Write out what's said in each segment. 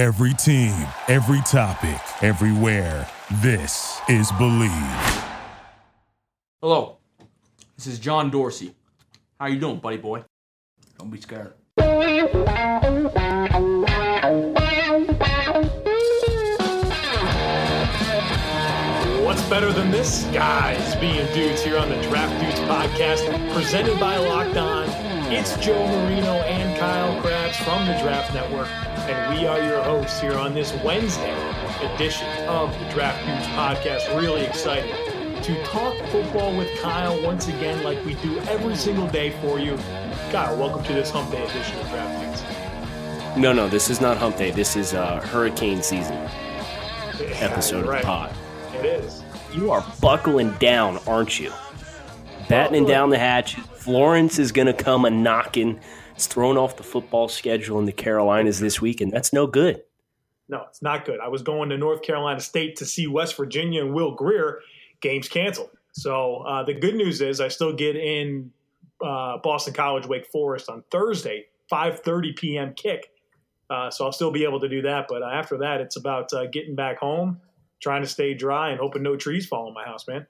Every team, every topic, everywhere. This is Bleav. Hello, this is John Dorsey. How you doing, buddy boy? Don't be scared. What's better than this? Guys being dudes here on the Draft Dudes podcast, presented by Locked On. It's Joe Marino and Kyle Crabbs from the Draft Network, and we are your hosts here on this Wednesday edition of the Draft Dudes podcast. Really excited to talk football with Kyle once again, like we do every single day for you. Kyle, welcome to this Hump Day edition of Draft Dudes. No, no, this is not Hump Day. This is uh, hurricane season episode right. of the pod. It is. You are buckling down, aren't you? Battening down the hatches. Florence is going to come a knocking. It's thrown off the football schedule in the Carolinas this week, and that's no good. No, it's not good. I was going to North Carolina State to see West Virginia and Will Grier. Games canceled. So uh, the good news is I still get in uh, Boston College Wake Forest on Thursday, 5:30 p.m. kick. Uh, so I'll still be able to do that. But after that, it's about uh, getting back home, trying to stay dry, and hoping no trees fall in my house, man.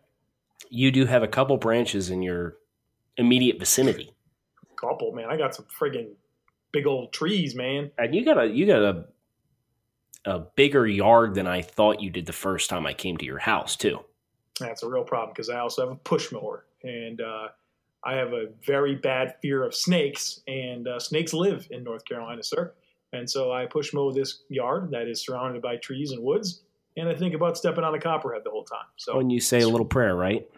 You do have a couple branches in your immediate vicinity, Couple, man. I got some friggin' big old trees, man. and you got a you got a a bigger yard than I thought you did the first time I came to your house too. That's a real problem because I also have a push mower and uh, I have a very bad fear of snakes. And uh, snakes live in North Carolina, sir. And so I push mow this yard that is surrounded by trees and woods. And I think about stepping on a copperhead the whole time. So When you say a little prayer, right?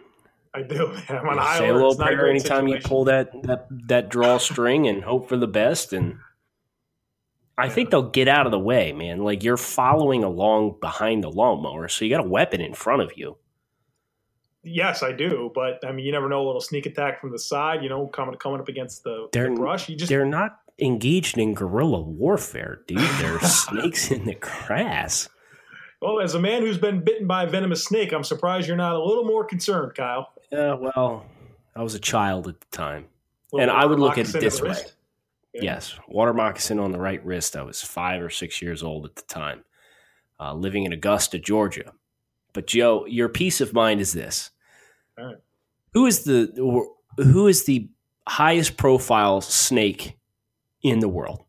I do. Man. I'm on high say a little prayer anytime you pull that that that drawstring and hope for the best and I think they'll get out of the way, man. Like you're following along behind the lawnmower, so you got a weapon in front of you. Yes, I do. But I mean, you never know a little sneak attack from the side, you know, coming coming up against the, the They're- brush. You just They're not engaged in guerrilla warfare, dude. They're snakes in the grass. Well, as a man who's been bitten by a venomous snake, I'm surprised you're not a little more concerned, Kyle. Uh, well, I was a child at the time. Little And I would look at it this way. Yeah. Yes, water moccasin on the right wrist. I was five or six years old at the time, uh, living in Augusta, Georgia. But Joe, your peace of mind is this: All right. who is the who is the highest profile snake in the world?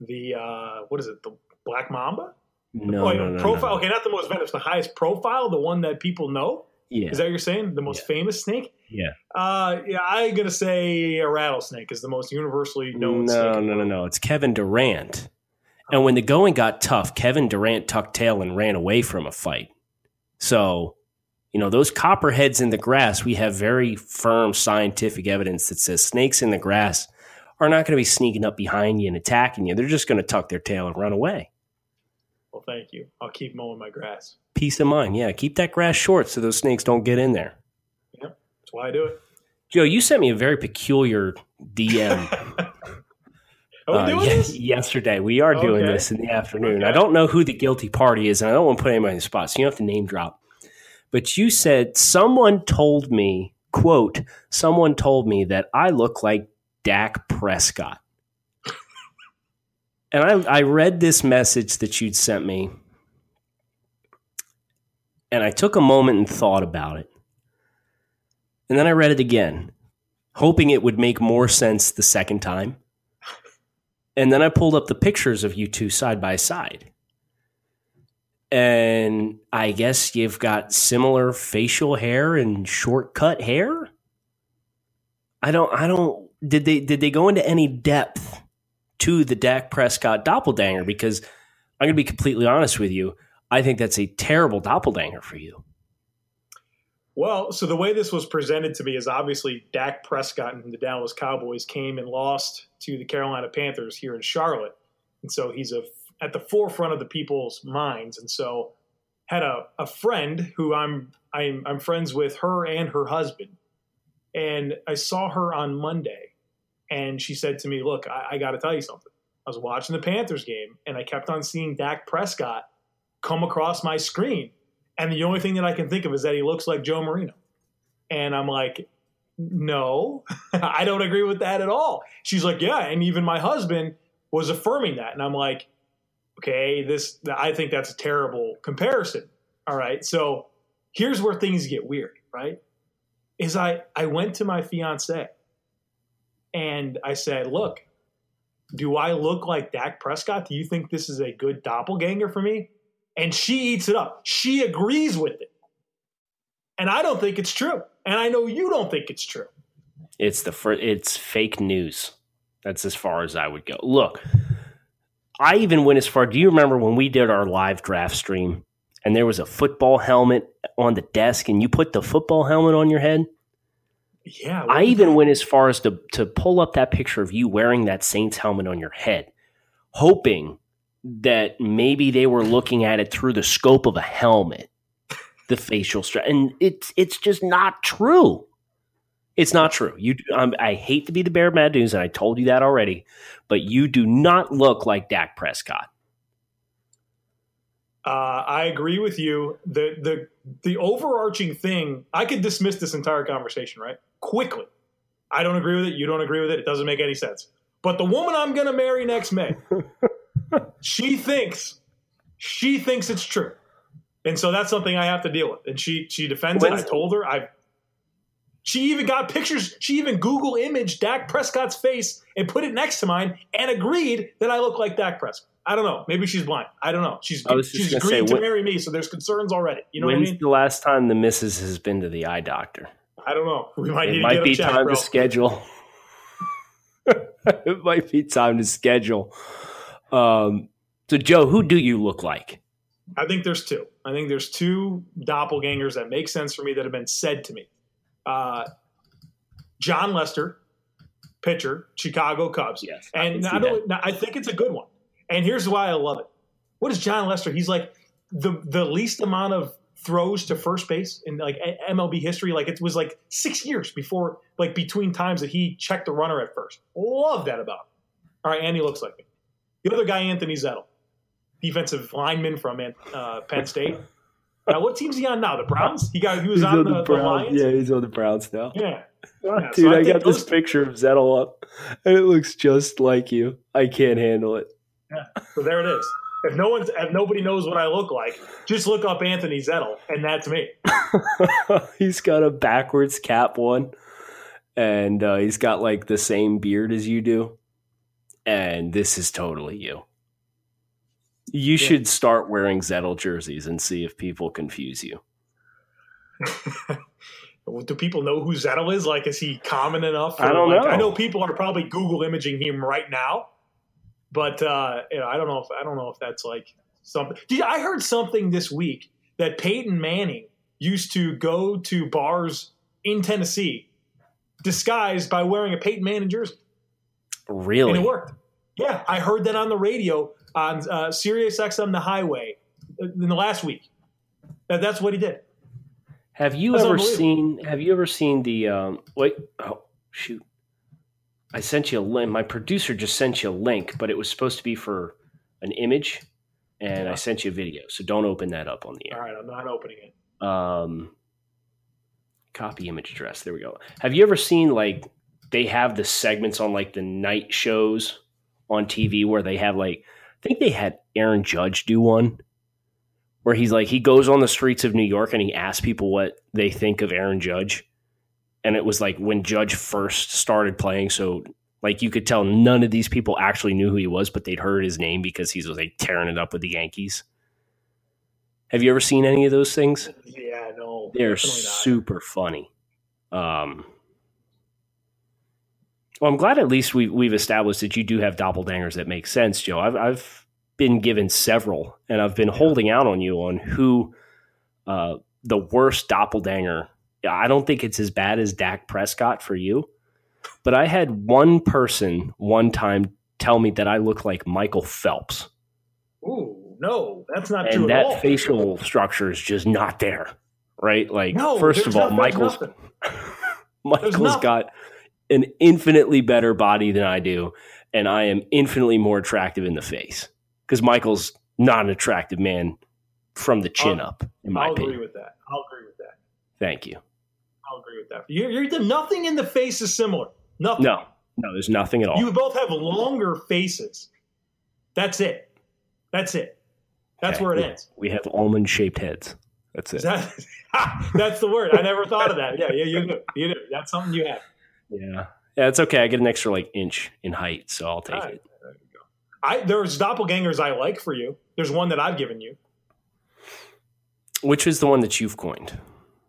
The uh, what is it? The black mamba? No, oh, no, no, profile. no. Okay, not the most venomous, the highest profile, the one that people know. Yeah, Is that what you're saying? The most famous snake? yeah. Uh, yeah, I'm gonna say a rattlesnake is the most universally known. snake No, no, no, no. It's Kevin Durant. And when the going got tough, Kevin Durant tucked tail and ran away from a fight. So, you know, those copperheads in the grass, we have very firm scientific evidence that says snakes in the grass are not going to be sneaking up behind you and attacking you. They're just going to tuck their tail and run away. Thank you. I'll keep mowing my grass. Peace of mind. Yeah, keep that grass short so those snakes don't get in there. Yep, That's why I do it. Joe, you sent me a very peculiar DM Are we uh, doing ye- this? yesterday. We are doing this in the afternoon. I don't know who the guilty party is, and I don't want to put anybody in the spot, so you don't have to name drop. But you said someone told me, quote, someone told me that I look like Dak Prescott. And I, I read this message that you'd sent me, and I took a moment and thought about it. And then I read it again, hoping it would make more sense the second time. And then I pulled up the pictures of you two side by side. And I guess you've got similar facial hair and short cut hair. I don't I don't did they did they go into any depth to the Dak Prescott doppelganger because I'm going to be completely honest with you. I think that's a terrible doppelganger for you. Well, so the way this was presented to me is obviously Dak Prescott and the Dallas Cowboys came and lost to the Carolina Panthers here in Charlotte, and so he's a, at the forefront of the people's minds. And so had a, a friend who I'm, I'm I'm friends with her and her husband, and I saw her on Monday, and she said to me, "Look, I, I got to tell you something. I was watching the Panthers game, and I kept on seeing Dak Prescott come across my screen." And the only thing that I can think of is that he looks like Joe Marino. And I'm like, no, I don't agree with that at all. She's like, yeah. And even my husband was affirming that. And I'm like, Okay, this I think that's a terrible comparison. All right, so here's where things get weird, right? Is I I went to my fiance and I said, "Look, do I look like Dak Prescott? Do you think this is a good doppelganger for me?" And she eats it up. She agrees with it. And I don't think it's true. And I know you don't think it's true. It's the fir- it's fake news. That's as far as I would go. Look, I even went as far. Do you remember when we did our live draft stream and there was a football helmet on the desk and you put the football helmet on your head? Yeah. I even went as far as to to pull up that picture of you wearing that Saints helmet on your head, hoping that maybe they were looking at it through the scope of a helmet, the facial strap, and it's it's just not true. It's not true. You, um, I hate to be the bearer of bad news, and I told you that already, but you do not look like Dak Prescott. Uh, I agree with you. The the the overarching thing, I could dismiss this entire conversation right quickly. I don't agree with it. You don't agree with it. It doesn't make any sense. But the woman I'm going to marry next May, she thinks she thinks it's true, and so that's something I have to deal with. And she she defends it. I told her I. She even got pictures. She even Google imaged Dak Prescott's face and put it next to mine, and agreed that I look like Dak Prescott. I don't know. Maybe she's blind. I don't know. She's I was just she's agreed say, to when- marry me, so there's concerns already. You know what I When's mean? the last time the missus has been to the eye doctor? I don't know. We might need It to might be check, time bro. to schedule. it might be time to schedule. Um, so, Joe, who do you look like? I think there's two. I think there's two doppelgangers that make sense for me that have been said to me. Uh, Jon Lester, pitcher, Chicago Cubs. Yes, and I, don't, now, I think it's a good one. And here's why I love it. What is Jon Lester? He's like the the least amount of throws to first base in like MLB history. Like it was like six years before, like between times that he checked the runner at first. Love that about him. All right, and he looks like me. The other guy, Anthony Zettel, defensive lineman from uh, Penn State. Now, what team's he on now? The Browns. He got he was on, the, the Lions. Yeah, he's on the Browns now. Yeah. Yeah, Dude, so I I, got this picture of Zettel up, and it looks just like you. I can't handle it. Yeah, So there it is. If no one's, if nobody knows what I look like, just look up Anthony Zettel, and that's me. he's got a backwards cap one, and uh, he's got like the same beard as you do. And this is totally you. You should start wearing Zettel jerseys and see if people confuse you. Do people know who Zettel is? Like, is he common enough? I don't like- know. I know people are probably Google imaging him right now, but uh, you know, I don't know if I don't know if that's like something. I heard something this week that Peyton Manning used to go to bars in Tennessee disguised by wearing a Peyton Manning jersey, Really? and it worked. Yeah, I heard that on the radio on uh, Sirius XM The Highway uh, in the last week. That, that's what he did. Have you That's ever seen? Have you ever seen the? Um, wait, oh shoot! I sent you a link. My producer just sent you a link, but it was supposed to be for an image, and I sent you a video. So don't open that up on the All air. right, I'm not opening it. Um, copy image address. There we go. Have you ever seen like they have the segments on like the night shows on TV where they have like I think they had Aaron Judge do one where he's like he goes on the streets of New York and he asks people what they think of Aaron Judge. And it was like when Judge first started playing, so like you could tell none of these people actually knew who he was, but they'd heard his name because he was like tearing it up with the Yankees. Have you ever seen any of those things? Yeah, no, They're super funny. Um, well, I'm glad at least we, we've established that you do have doppelgangers that make sense, Joe. I've, I've been given several, and I've been holding out on you on who uh, the worst doppelganger. I don't think it's as bad as Dak Prescott for you, but I had one person one time tell me that I look like Michael Phelps, Ooh, no, that's not true and at all. that facial structure is just not there. Right? Like, no, first of all, no- Michael's. Michael's got an infinitely better body than I do, and I am infinitely more attractive in the face because Michael's not an attractive man from the chin I'll- up, in my I'll opinion. agree with that. I'll agree with that. Thank you. I'll agree with that. You're, you're nothing in the face is similar. Nothing. No, no, there's nothing at all. You both have longer faces. That's it. That's it. That's Okay. where it ends. We have almond shaped heads. That's it. that, that's the word. I never thought of that. Yeah, yeah, you do. You do. That's something you have. Yeah. Yeah, it's okay. I get an extra like inch in height, so I'll take right. it. There you go. I there's doppelgangers I like for you. There's one that I've given you, Which is the one that you've coined?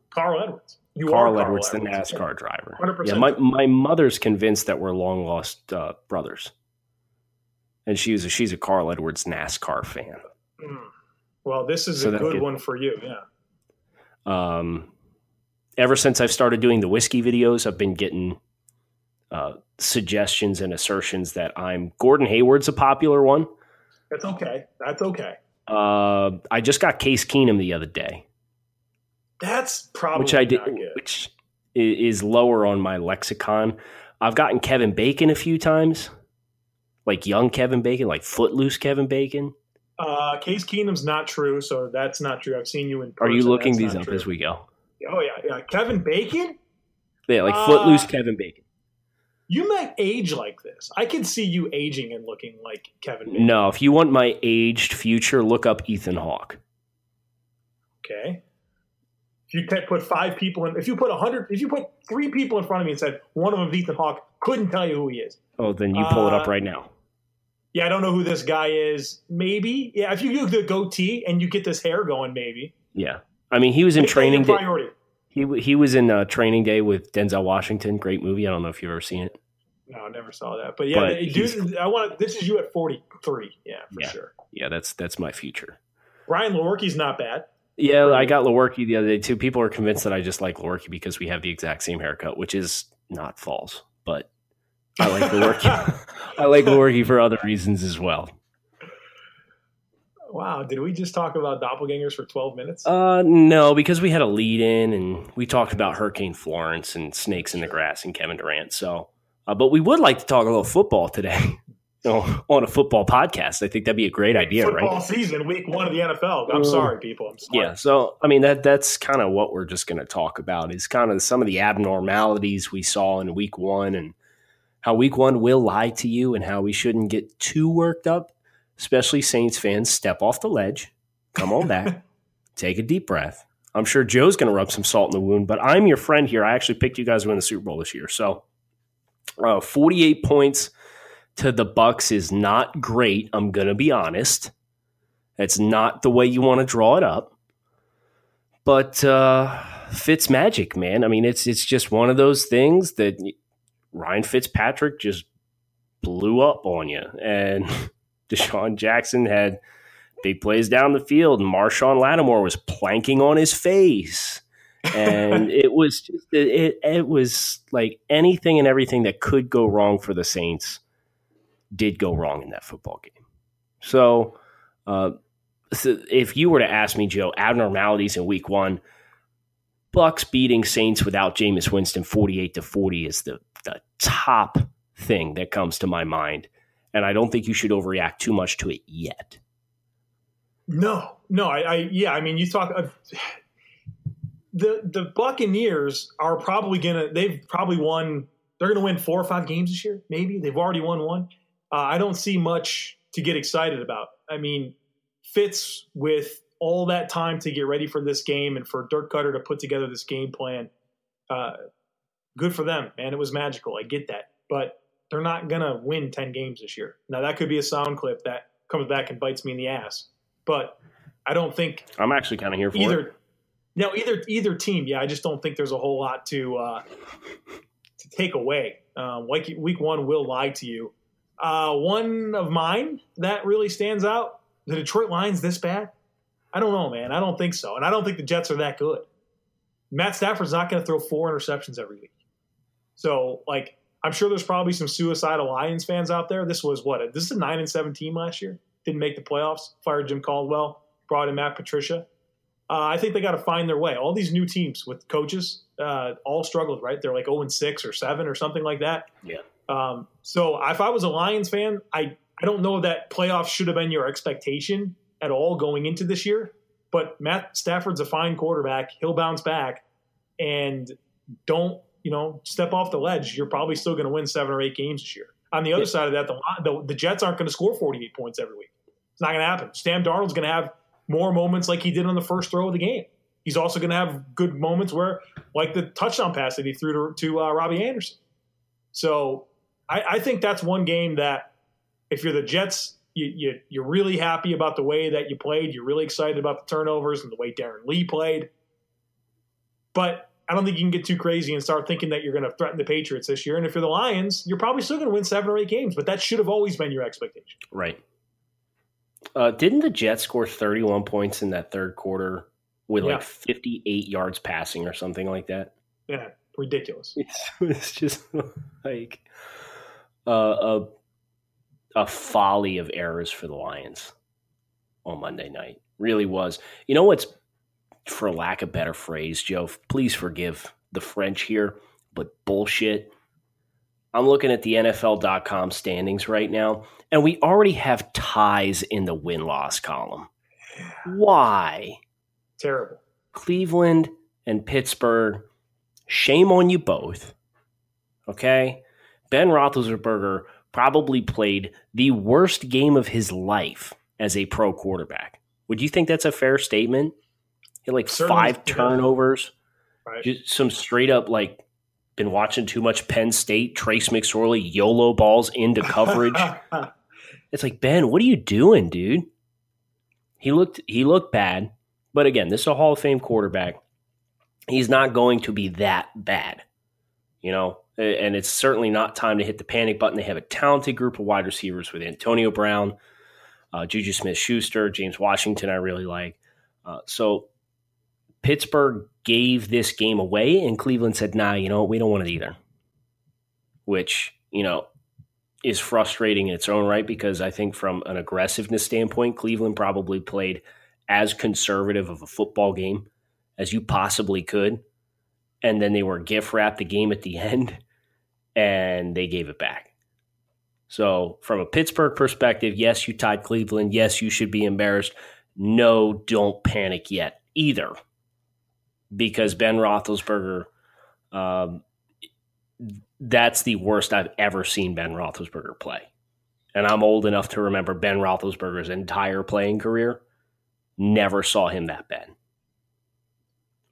Carl Edwards. You Carl are Edwards, the NASCAR driver. 100%. Yeah, my, my mother's convinced that we're long lost uh, brothers. And she's a, she's a Carl Edwards NASCAR fan. Mm. Well, this is So a good could- one for you. Yeah. Um, ever since I've started doing the whiskey videos, I've been getting uh, suggestions and assertions that I'm Gordon Hayward's a popular one. That's okay. That's okay. Uh, I just got Case Keenum the other day, That's probably which I did, which is lower on my lexicon. I've gotten Kevin Bacon a few times, like young Kevin Bacon, like footloose Kevin Bacon. Uh, Case Keenum's not true, so that's not true. I've seen you in. Are you looking these up true. as we go? Oh yeah, yeah. Kevin Bacon. Yeah, like Uh, footloose Kevin Bacon. You might age like this. I could see you aging and looking like Kevin. Bacon. No, if you want my aged future, look up Ethan Hawke. Okay. If you put five people in, if you put a hundred, if you put three people in front of me and said one of them is Ethan Hawke, couldn't tell you who he is. Oh, then you pull it up Uh, right now. Yeah, I don't know who this guy is. Maybe. Yeah, if you do the goatee and you get this hair going, maybe. Yeah, I mean, he was in that Training Day. priority. He he was in uh, Training Day with Denzel Washington. Great movie. I don't know if you've ever seen it. No, I never saw that. But yeah, But dude, I want. This is you at forty three. Yeah, for Yeah. sure. Yeah, that's that's my future. Brian Lewerke's not bad. Yeah, I got Lewerke the other day too. People are convinced that I just like Lewerke because we have the exact same haircut, which is not false. But I like Lewerke. I like Lewerke for other reasons as well. Wow, did we just talk about doppelgangers for twelve minutes? Uh, no, because we had a lead in and we talked about Hurricane Florence and snakes in the grass and Kevin Durant. So, uh, but we would like to talk a little football today. you know, on a football podcast. I think that'd be a great idea, Football right? season, week one of the NFL. I'm Uh, sorry, people. I'm sorry. Yeah. So, I mean, that that's kind of what we're just going to talk about is kind of some of the abnormalities we saw in week one and how week one will lie to you and how we shouldn't get too worked up, especially Saints fans. Step off the ledge, come on back, take a deep breath. I'm sure Joe's going to rub some salt in the wound, but I'm your friend here. I actually picked you guys to win the Super Bowl this year. So, uh, 48 points to the Bucks is not great. I'm going to be honest. That's not the way you want to draw it up. But uh, Fitz magic, man. I mean, it's it's just one of those things that Ryan Fitzpatrick just blew up on you, and DeSean Jackson had big plays down the field, and Marshon Lattimore was planking on his face, and it was just it, it it was like anything and everything that could go wrong for the Saints did go wrong in that football game. So. Uh, so if you were to ask me, Joe, abnormalities in week one, Bucks beating Saints without Jameis Winston 48 to 40 is the, the top thing that comes to my mind. And I don't think you should overreact too much to it yet. No, no, I, I yeah, I mean, you talk. Uh, the the Buccaneers are probably gonna. They've probably won. They're gonna win four or five games this year. Maybe they've already won one. Uh, I don't see much to get excited about. I mean, Fitz with all that time to get ready for this game and for Dirk Koetter to put together this game plan. Uh, good for them, man. It was magical. I get that, but they're not gonna win ten games this year. Now that could be a sound clip that comes back and bites me in the ass, but I don't think I'm actually kind of here for it. either. No, either either team. Yeah, I just don't think there's a whole lot to uh, to take away. Um, week week one will lie to you. Uh, one of mine that really stands out: the Detroit Lions this bad. I don't know, man. I don't think so, and I don't think the Jets are that good. Matt Stafford's not going to throw four interceptions every week. So, like, I'm sure there's probably some suicidal Lions fans out there. This was what? This is a nine and seven team last year. Didn't make the playoffs. Fired Jim Caldwell. Brought in Matt Patricia. Uh, I think they got to find their way. All these new teams with coaches uh, all struggled, right? They're like 0 and 6 or 7 or something like that. Yeah. Um, so if I was a Lions fan, I, I don't know that playoffs should have been your expectation at all going into this year. But Matt Stafford's a fine quarterback. He'll bounce back. And don't, you know, step off the ledge. You're probably still going to win seven or eight games this year. On the other Yeah. side of that, the, the, the Jets aren't going to score 48 points every week. It's not going to happen. Sam Darnold's going to have more moments like he did on the first throw of the game. He's also going to have good moments where, like the touchdown pass that he threw to, to uh, Robbie Anderson. So I, I, think that's one game that if you're the Jets, you, you, you're really happy about the way that you played. You're really excited about the turnovers and the way Darron Lee played. But I don't think you can get too crazy and start thinking that you're going to threaten the Patriots this year. And if you're the Lions, you're probably still going to win seven or eight games, but that should have always been your expectation. Right. Uh, didn't the Jets score 31 points in that third quarter with yeah. like 58 yards passing or something like that? Yeah, ridiculous. It's, it's just like uh, a a folly of errors for the Lions on Monday night. Really was. You know what's for lack of better phrase, Joe, please forgive the French here, but bullshit. I'm looking at the NFL.com standings right now, and we already have ties in the win loss column. Why? Terrible. Cleveland and Pittsburgh, shame on you both. Okay? Ben Roethlisberger probably played the worst game of his life as a pro quarterback. Would you think that's a fair statement? He had like Certainly, five turnovers. Right. Just some straight up like been watching too much Penn State, Trace McSorley, YOLO balls into coverage. it's like, Ben, what are you doing, dude? He looked he looked bad. But again, this is a Hall of Fame quarterback. He's not going to be that bad. You know, and it's certainly not time to hit the panic button. They have a talented group of wide receivers with Antonio Brown, uh, Juju Smith Schuster, James Washington, I really like. Uh, so Pittsburgh gave this game away, and Cleveland said, nah, you know, we don't want it either. Which, you know, is frustrating in its own right because I think from an aggressiveness standpoint, Cleveland probably played as conservative of a football game as you possibly could. And then they were gift wrapped the game at the end and they gave it back. So, from a Pittsburgh perspective, yes, you tied Cleveland. Yes, you should be embarrassed. No, don't panic yet either because Ben Roethlisberger, um, that's the worst I've ever seen Ben Roethlisberger play. And I'm old enough to remember Ben Roethlisberger's entire playing career. Never saw him that bad.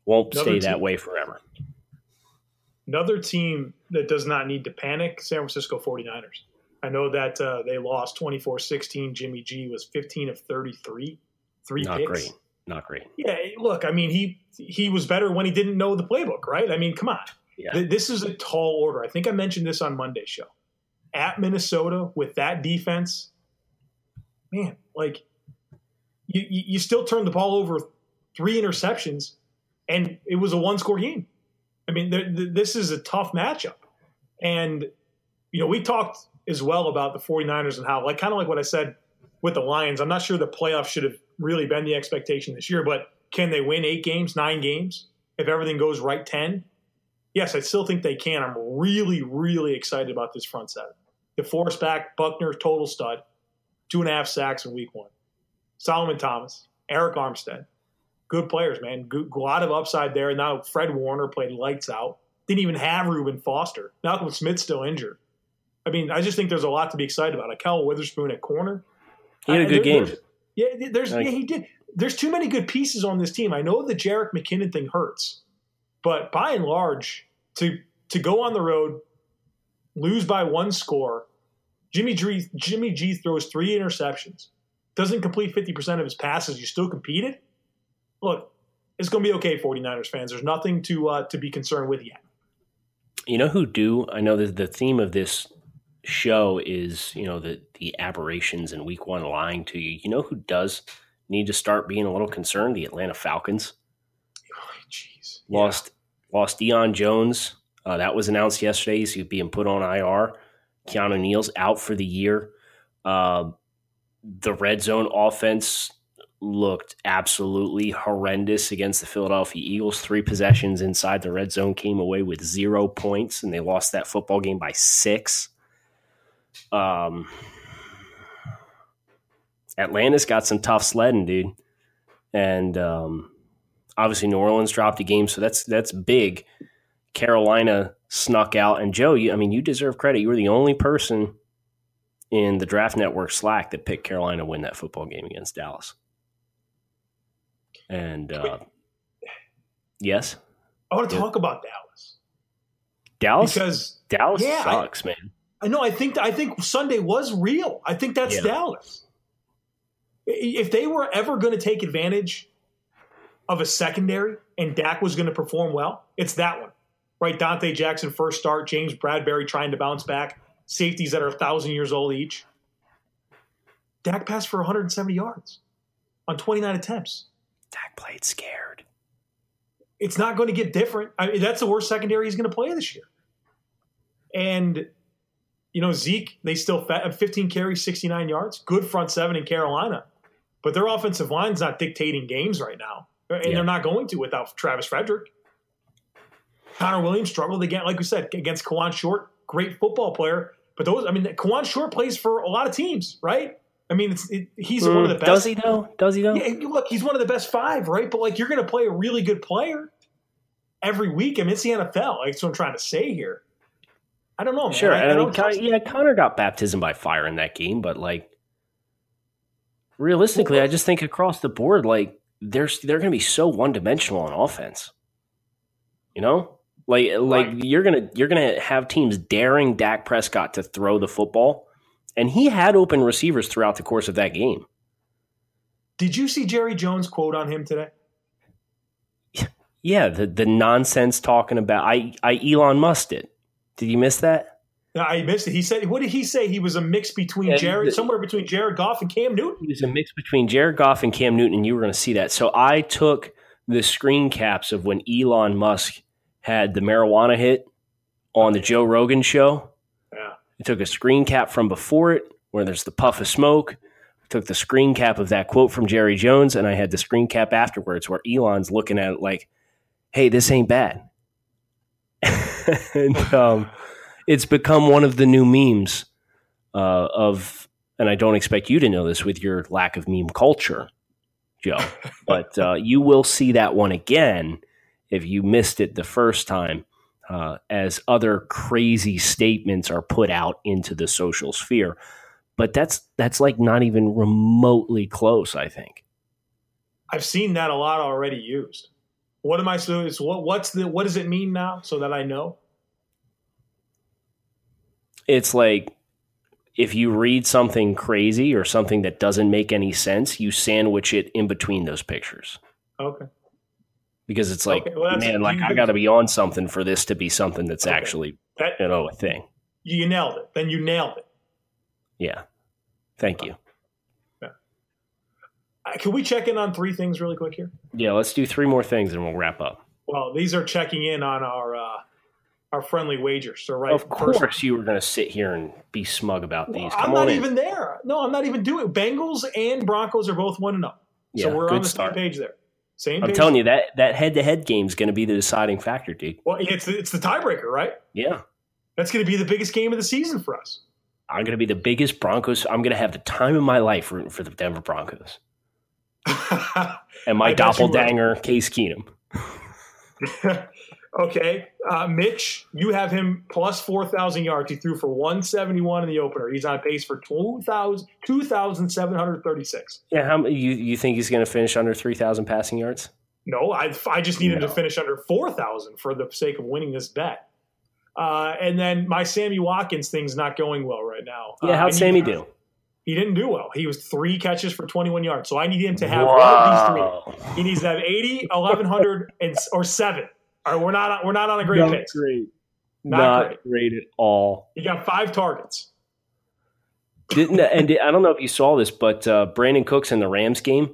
Won't another stay team, that way forever. Another team that does not need to panic San Francisco 49ers. I know that uh, they lost 24 16. Jimmy G was 15 of 33, three not picks. Great not great. Yeah, look, I mean, he he was better when he didn't know the playbook, right? I mean, come on. Yeah. This is a tall order. I think I mentioned this on Monday's show. At Minnesota with that defense, man, like you you still turned the ball over three interceptions, and it was a one score game. I mean, this is a tough matchup, and you know we talked as well about the 49ers and how like kind of like what I said with the Lions. I'm not sure the playoffs should have really been the expectation this year, but can they win eight games, nine games? If everything goes right, 10? Yes, I still think they can. I'm really, really excited about this front seven. force back, Buckner, total stud, two and a half sacks in week one. Solomon Thomas, Arik Armstead, good players, man. Good, a lot of upside there. Now Fred Warner played lights out. Didn't even have Reuben Foster. Malcolm Smith still injured. I mean, I just think there's a lot to be excited about. Ahkello Witherspoon at corner. He had a good game. Yeah, there's like, yeah, he did. There's too many good pieces on this team. I know the Jerick McKinnon thing hurts, but by and large, to to go on the road, lose by one score, Jimmy G Jimmy G throws three interceptions, doesn't complete 50% of his passes, you still competed? Look, it's going to be okay, 49ers fans. There's nothing to uh, to be concerned with yet. You know who do? I know that the theme of this show is, you know, the the aberrations in week one lying to you. You know who does need to start being a little concerned? The Atlanta Falcons. Oh, jeez. Lost yeah. lost Deion Jones. Uh, that was announced yesterday. He's being put on IR. Keanu Neal's out for the year. Uh, the red zone offense looked absolutely horrendous against the Philadelphia Eagles. Three possessions inside the red zone came away with zero points, and they lost that football game by six. Um, Atlanta's got some tough sledding, dude, and um, obviously New Orleans dropped a game, so that's that's big. Carolina snuck out, and Joe, you, I mean, you deserve credit. You were the only person in the Draft Network Slack that picked Carolina win that football game against Dallas. And uh, yes, I want to Yeah. talk about Dallas Dallas. because Dallas Yeah, I- sucks, man. I know I think I think Sunday was real. I think that's Yeah. Dallas. If they were ever going to take advantage of a secondary and Dak was going to perform well, it's that one. Right, Donte Jackson first start, James Bradberry trying to bounce back, safeties that are a thousand years old each. Dak passed for 170 yards on 29 attempts. Dak played scared. it's not going to get different. I mean, that's the worst secondary he's going to play this year. And you know Zeke, they still fa- uh, 15 carries, 69 yards. Good front seven in Carolina, but their offensive line's not dictating games right now, uh, and Yeah. they're not going to without Travis Frederick. Connor Williams struggled again, like we said, against Kawann Short. Great football player, but those, I mean, Kawann Short plays for a lot of teams, right? I mean, it's, it, he's one of the Mm, best. Does he know? Does he know? Yeah, look, he's one of the best five, right? But like, you're going to play a really good player every week. I mean, it's the NFL. Like, that's what I'm trying to say here. I don't know, man. Sure. I, I I mean, Con- yeah, Connor got baptism by fire in that game, but like realistically, I just think across the board, like there's they're going to be so one dimensional on offense. You know, like like Right. you're gonna you're gonna have teams daring Dak Prescott to throw the football, and he had open receivers throughout the course of that game. Did you see Jerry Jones quote on him today? Yeah, the the nonsense talking about I I Elon Musk it. Did you miss that? No, I missed it. He said, what did he say? He was a mix between Yeah, Jared, somewhere between Jared Goff and Cam Newton. He was a mix between Jared Goff and Cam Newton, and you were going to see that. So I took the screen caps of when Elon Musk had the marijuana hit on the Joe Rogan show. I took a screen cap from before it, where there's the puff of smoke. I took the screen cap of that quote from Jerry Jones, and I had the screen cap afterwards, where Elon's looking at it like, "Hey, this ain't bad." and um, it's become one of the new memes uh, of and I don't expect you to know this with your lack of meme culture, Joe, but uh, you will see that one again if you missed it the first time, uh, as other crazy statements are put out into the social sphere. But that's that's like not even remotely close. I think. I've seen that a lot already used. What am I supposed? So what, what's the? What does it mean now? So that I know. It's like if you read something crazy or something that doesn't make any sense, you sandwich it in between those pictures. Okay. Because it's like, Okay, well, man, like I got to be on something for this to be something that's Okay. actually, That you know, a thing. you nailed it. Then you nailed it. Yeah. Thank you. Uh, Can we check in on three things really quick here? Yeah, let's do three more things and we'll wrap up. Well, these are checking in on our uh, our friendly wagers. So right, of first- course, you were going to sit here and be smug about these. I'm Come not in. even there. No, I'm not even doing. Bengals and Broncos are both one and zero. Yeah, so we're on the start. same page there. Same. I'm page. telling you that that head to head game is going to be the deciding factor, dude. Well, it's the, it's the tiebreaker, right? Yeah, That's going to be the biggest game of the season for us. I'm going to be the biggest Broncos. I'm going to have the time of my life rooting for the Denver Broncos and my doppelganger, Case Keenum. okay, uh, Mitch, you have him plus four thousand yards. He threw for one seventy one in the opener. He's on pace for 2,000 2,736. Yeah, how many- you you think he's going to finish under three thousand passing yards? No, I, I just need him to finish under 4,000 for the sake of winning this bet. Uh, and then my Sammy Watkins thing's not going well right now. Yeah, Uh, how'd need- Sammy do? He didn't do well. He was three catches for 21 yards. So I need him to have one of these three. He needs to have 80, 1100, and, or seven. All right, we're not we're not on a great Not pace. great. Not Not, great. great. at all. He got five targets. Didn't and I don't know if you saw this, but uh, Brandin Cooks in the Rams game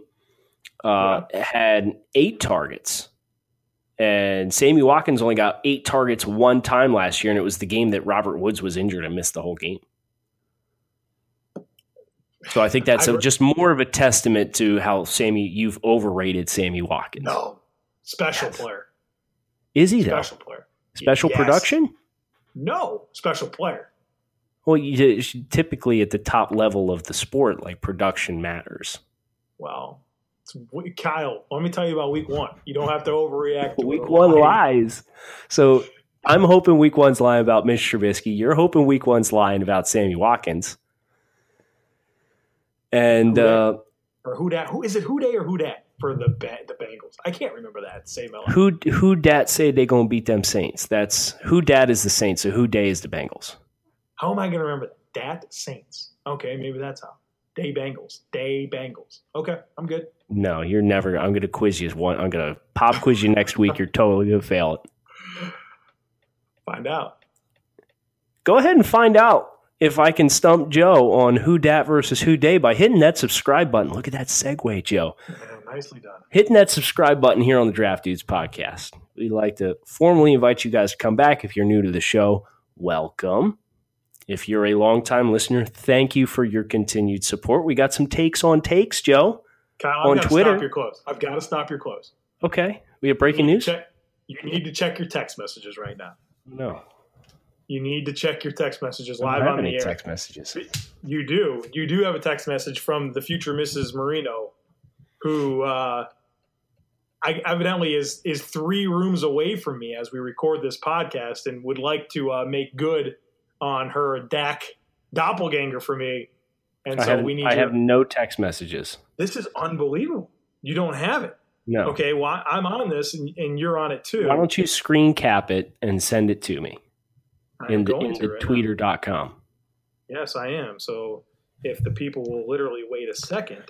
uh, had eight targets, and Sammy Watkins only got eight targets one time last year, and it was the game that Robert Woods was injured and missed the whole game. So I think that's I a, just more of a testament to how Sammy you've overrated Sammy Watkins. No, special Yes. player. Is he though? Special player. Special Yes. production? No, special player. Well, you, typically at the top level of the sport, like production matters. Well, it's, Kyle, let me tell you about week one. You don't have to overreact. to Week one Why? lies. So I'm hoping week one's lying about Mitch Trubisky. You're hoping week one's lying about Sammy Watkins. And Who uh, or who dat? Who is it? Who day or who dat for the ba- the Bengals? I can't remember that. Say Mel. who who dat say they gonna beat them Saints? That's who dat is the Saints. So who day is the Bengals? How am I going to remember that? Dat Saints. Okay, maybe that's how. Day Bengals. Day Bengals. Okay, I'm good. No, you're never. I'm gonna quiz you. As one. I'm gonna pop quiz you next week. You're totally gonna fail it. Find out. Go ahead and find out if I can stump Joe on who dat versus who day by hitting that subscribe button. Look at that segue, Joe. Nicely done. hitting that subscribe button here on the Draft Dudes podcast. We'd like to formally invite you guys to come back. If you're new to the show, welcome. If you're a longtime listener, thank you for your continued support. We got some takes on takes, Joe. Kyle, I've On got to Twitter. stop your clothes. I've got to stop your clothes. Okay. We have breaking You news? Check, you need to check your text messages right now. No. You need to check your text messages I live don't have on the air. text messages. You do. You do have a text message from the future Mrs. Marino, who uh, I, evidently is is three rooms away from me as we record this podcast, and would like to uh, make good on her Dak doppelganger for me. And I, so have, we need. I to, have no text messages. this is unbelievable. You don't have it. No. Okay, well I'm on this, and, and you're on it too. Why don't you screen cap it and send it to me I'm in the, in the right now. tweeter.com? Yes, I am. So if the people will literally wait a second,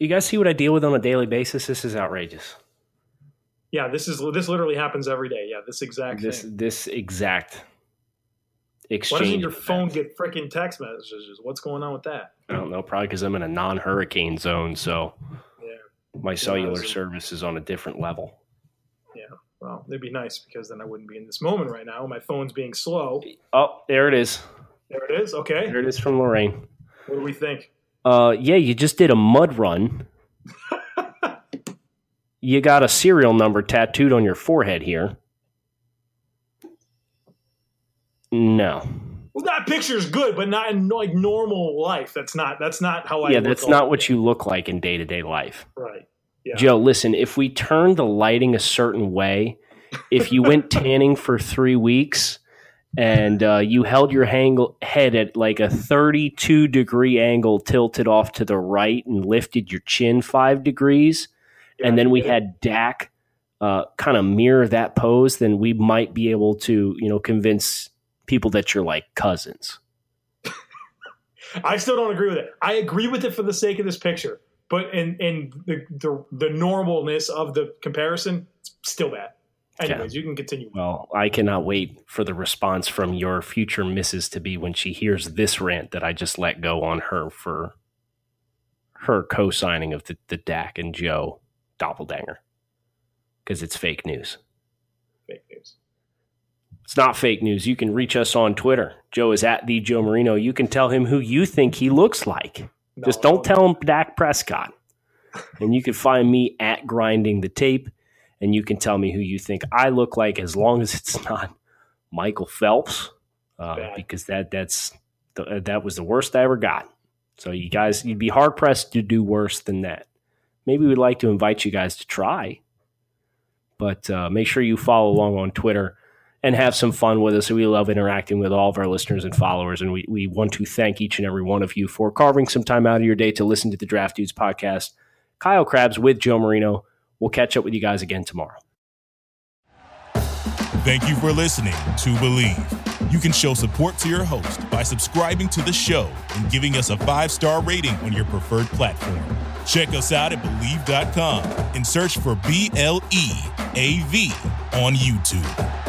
You guys see what I deal with on a daily basis? This is outrageous. yeah, this is this literally happens every day. Yeah, this exact This thing. this exact exchange. Why doesn't your phone get freaking text messages? What's going on with that? I don't know. Probably because I'm in a non-hurricane zone, so Yeah, my cellular it's- service is on a different level. Yeah, well, it'd be nice because then I wouldn't be in this moment right now. My phone's being slow. Oh, there it is. There it is. Okay, There it is from Lorraine. what do we think? Uh, yeah, you just did a mud run. you got a serial number tattooed on your forehead here. No. Well, that picture's good, but not in like normal life. That's not. That's not how I. yeah, look that's not what you look like in day to day life. Right. Yeah. Joe, listen, if we turn the lighting a certain way, if you went tanning for three weeks and uh, you held your hang- head at like a 32 degree angle tilted off to the right and lifted your chin five degrees, and then we Yeah. had Dak uh, kind of mirror that pose, then we might be able to, you know, convince people that you're like cousins. I still don't agree with it. I agree with it for the sake of this picture, but in in the the, the normalness of the comparison, it's still bad. Anyways, you can continue. Well, I cannot wait for the response from your future missus to be when she hears this rant that I just let go on her for her co signing of the, the Dak and Joe doppelganger. Because it's fake news. Fake news. It's not fake news. You can reach us on Twitter. Joe is at the Joe Marino. You can tell him who you think he looks like. No, Just don't tell him Dak Prescott. and you can find me at grinding the tape, and you can tell me who you think I look like, as long as it's not Michael Phelps, uh, because that that's the, uh, that was the worst I ever got. So you guys, you'd be hard pressed to do worse than that. Maybe we'd like to invite you guys to try, but uh, make sure you follow along on Twitter and have some fun with us. We love interacting with all of our listeners and followers, and we, we want to thank each and every one of you for carving some time out of your day to listen to the Draft Dudes podcast. Kyle Crabbs with Joe Marino. We'll catch up with you guys again tomorrow. Thank you for listening to Bleav. You can show support to your host by subscribing to the show and giving us a five star rating on your preferred platform. Check us out at Bleav.com and search for B L E A V on YouTube.